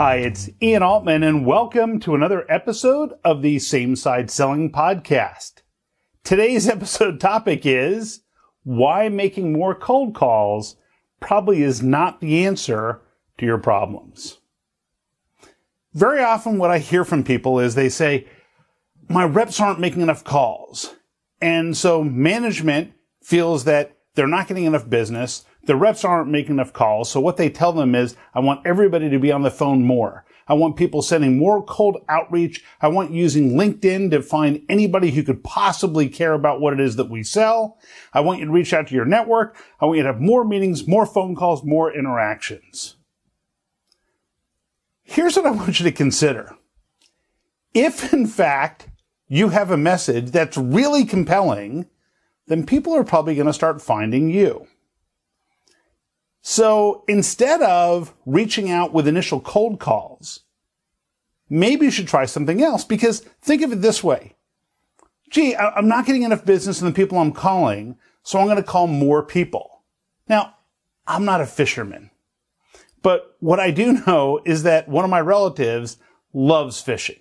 Hi, it's Ian Altman, and welcome to another episode of the Same Side Selling Podcast. Today's episode topic is why making more cold calls probably is not the answer to your problems. Very often, what I hear from people is they say, My reps aren't making enough calls. And so management feels that they're not getting enough business the reps aren't making enough calls. So what they tell them is, I want everybody to be on the phone more. I want people sending more cold outreach. I want using LinkedIn to find anybody who could possibly care about what it is that we sell. I want you to reach out to your network. I want you to have more meetings, more phone calls, more interactions. Here's what I want you to consider. If in fact you have a message that's really compelling, then people are probably going to start finding you. So instead of reaching out with initial cold calls, maybe you should try something else because think of it this way. Gee, I'm not getting enough business from the people I'm calling, so I'm going to call more people. Now, I'm not a fisherman, but what I do know is that one of my relatives loves fishing.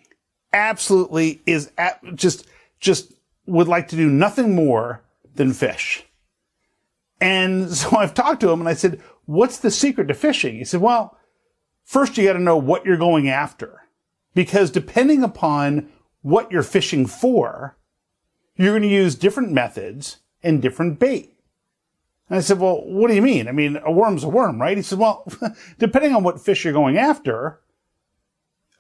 Absolutely is at, just, just would like to do nothing more than fish. And so I've talked to him and I said, what's the secret to fishing? He said, well, first you got to know what you're going after because depending upon what you're fishing for, you're going to use different methods and different bait. And I said, well, what do you mean? I mean, a worm's a worm, right? He said, well, depending on what fish you're going after,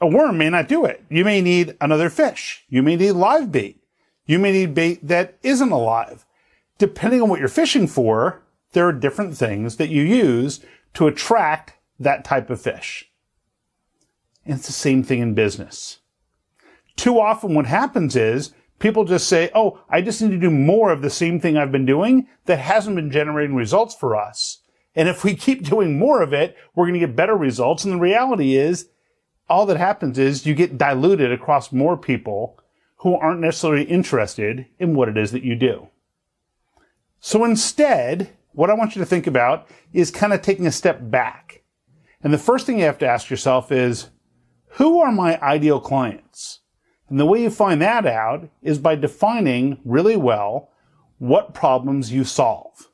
a worm may not do it. You may need another fish. You may need live bait. You may need bait that isn't alive depending on what you're fishing for, there are different things that you use to attract that type of fish. And it's the same thing in business. Too often what happens is people just say, Oh, I just need to do more of the same thing I've been doing that hasn't been generating results for us. And if we keep doing more of it, we're going to get better results. And the reality is all that happens is you get diluted across more people who aren't necessarily interested in what it is that you do. So instead, what I want you to think about is kind of taking a step back. And the first thing you have to ask yourself is, who are my ideal clients? And the way you find that out is by defining really well what problems you solve.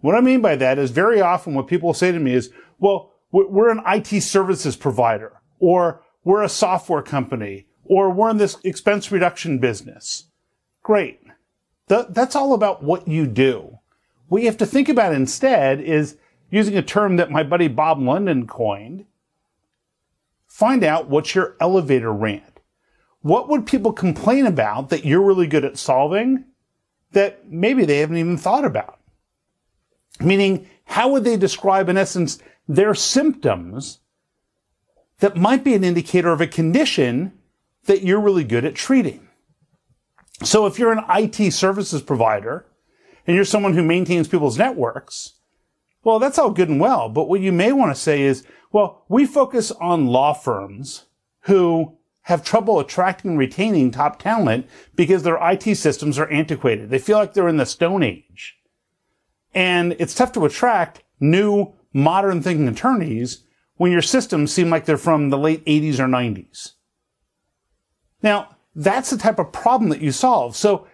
What I mean by that is very often what people say to me is, well, we're an IT services provider, or we're a software company, or we're in this expense reduction business. Great that's all about what you do. What you have to think about instead is using a term that my buddy Bob London coined. Find out what's your elevator rant. What would people complain about that you're really good at solving that maybe they haven't even thought about? Meaning, how would they describe, in essence, their symptoms that might be an indicator of a condition that you're really good at treating? So if you're an IT services provider and you're someone who maintains people's networks, well, that's all good and well. But what you may want to say is, well, we focus on law firms who have trouble attracting and retaining top talent because their IT systems are antiquated. They feel like they're in the stone age. And it's tough to attract new modern thinking attorneys when your systems seem like they're from the late 80s or 90s. Now, that's the type of problem that you solve. So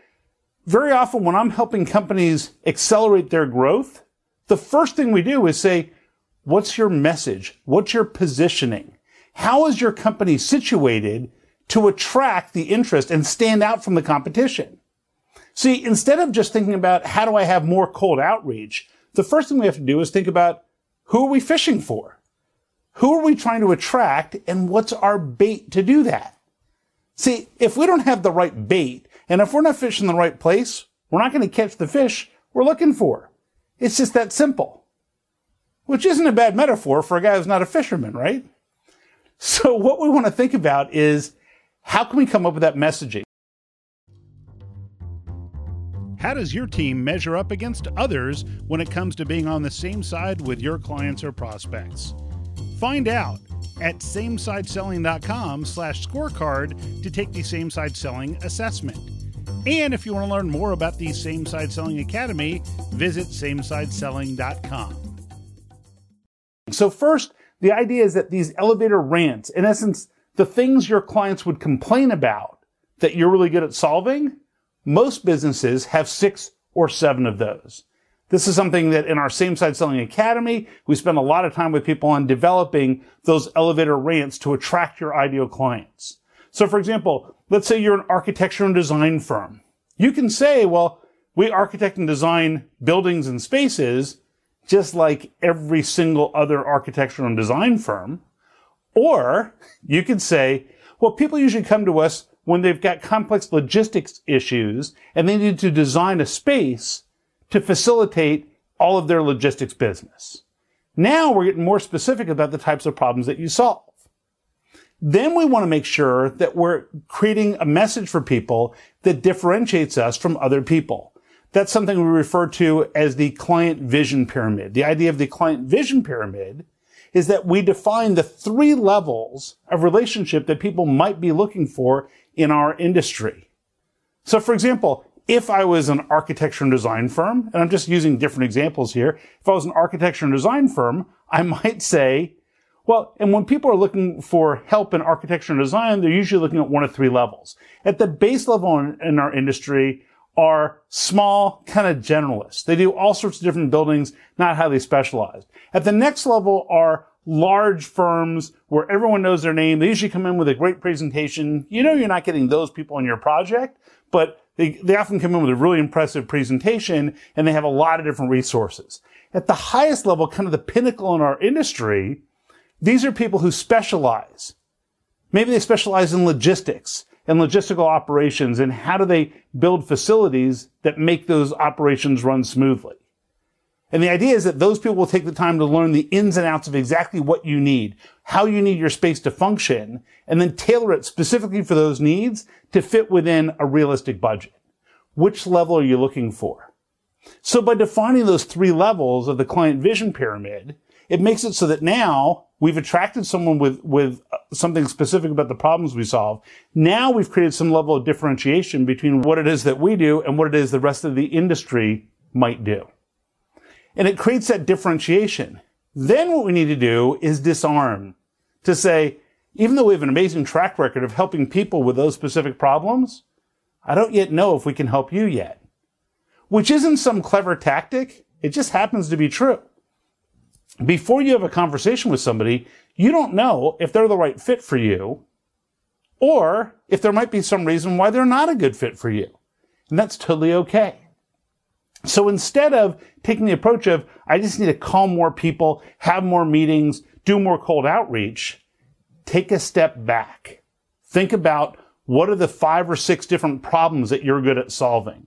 very often when I'm helping companies accelerate their growth, the first thing we do is say, what's your message? What's your positioning? How is your company situated to attract the interest and stand out from the competition? See, instead of just thinking about how do I have more cold outreach, the first thing we have to do is think about who are we fishing for? Who are we trying to attract and what's our bait to do that? See, if we don't have the right bait, and if we're not fishing the right place, we're not going to catch the fish we're looking for. It's just that simple. Which isn't a bad metaphor for a guy who's not a fisherman, right? So what we want to think about is how can we come up with that messaging? How does your team measure up against others when it comes to being on the same side with your clients or prospects? Find out at samesideselling.com slash scorecard to take the Same Side Selling assessment. And if you want to learn more about the Same Side Selling Academy, visit samesideselling.com. So first, the idea is that these elevator rants, in essence, the things your clients would complain about that you're really good at solving, most businesses have six or seven of those. This is something that in our same side selling academy, we spend a lot of time with people on developing those elevator rants to attract your ideal clients. So for example, let's say you're an architecture and design firm. You can say, well, we architect and design buildings and spaces just like every single other architecture and design firm. Or you could say, well, people usually come to us when they've got complex logistics issues and they need to design a space to facilitate all of their logistics business. Now we're getting more specific about the types of problems that you solve. Then we want to make sure that we're creating a message for people that differentiates us from other people. That's something we refer to as the client vision pyramid. The idea of the client vision pyramid is that we define the three levels of relationship that people might be looking for in our industry. So for example, if I was an architecture and design firm, and I'm just using different examples here, if I was an architecture and design firm, I might say, well, and when people are looking for help in architecture and design, they're usually looking at one of three levels. At the base level in, in our industry are small, kind of generalists. They do all sorts of different buildings, not highly specialized. At the next level are large firms where everyone knows their name. They usually come in with a great presentation. You know you're not getting those people on your project, but they, they often come in with a really impressive presentation and they have a lot of different resources. At the highest level, kind of the pinnacle in our industry, these are people who specialize. Maybe they specialize in logistics and logistical operations and how do they build facilities that make those operations run smoothly. And the idea is that those people will take the time to learn the ins and outs of exactly what you need, how you need your space to function, and then tailor it specifically for those needs to fit within a realistic budget. Which level are you looking for? So by defining those three levels of the client vision pyramid, it makes it so that now we've attracted someone with, with uh, something specific about the problems we solve. Now we've created some level of differentiation between what it is that we do and what it is the rest of the industry might do. And it creates that differentiation. Then what we need to do is disarm to say, even though we have an amazing track record of helping people with those specific problems, I don't yet know if we can help you yet. Which isn't some clever tactic. It just happens to be true. Before you have a conversation with somebody, you don't know if they're the right fit for you or if there might be some reason why they're not a good fit for you. And that's totally okay. So instead of taking the approach of, I just need to call more people, have more meetings, do more cold outreach, take a step back. Think about what are the five or six different problems that you're good at solving.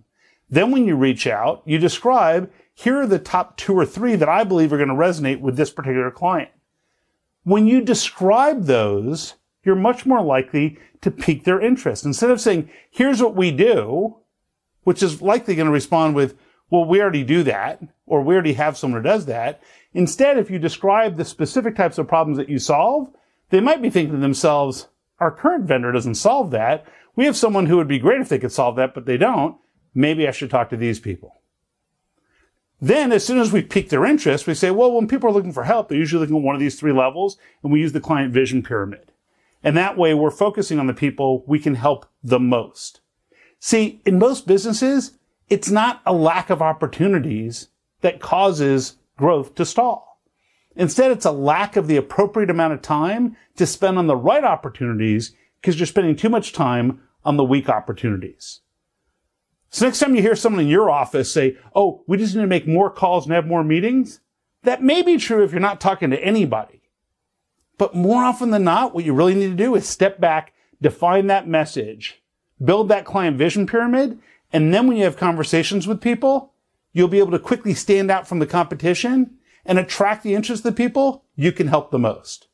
Then when you reach out, you describe, here are the top two or three that I believe are going to resonate with this particular client. When you describe those, you're much more likely to pique their interest. Instead of saying, here's what we do, which is likely going to respond with, well, we already do that, or we already have someone who does that. Instead, if you describe the specific types of problems that you solve, they might be thinking to themselves, our current vendor doesn't solve that. We have someone who would be great if they could solve that, but they don't. Maybe I should talk to these people. Then, as soon as we pique their interest, we say, well, when people are looking for help, they're usually looking at one of these three levels, and we use the client vision pyramid. And that way, we're focusing on the people we can help the most. See, in most businesses, it's not a lack of opportunities that causes growth to stall. Instead, it's a lack of the appropriate amount of time to spend on the right opportunities because you're spending too much time on the weak opportunities. So next time you hear someone in your office say, Oh, we just need to make more calls and have more meetings. That may be true if you're not talking to anybody. But more often than not, what you really need to do is step back, define that message, build that client vision pyramid, and then when you have conversations with people, you'll be able to quickly stand out from the competition and attract the interest of the people you can help the most.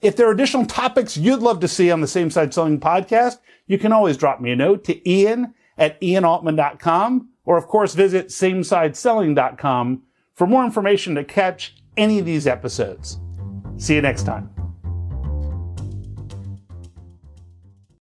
If there are additional topics you'd love to see on the Same Side Selling podcast, you can always drop me a note to Ian at ianaltman.com or of course visit samesideselling.com for more information to catch any of these episodes. See you next time.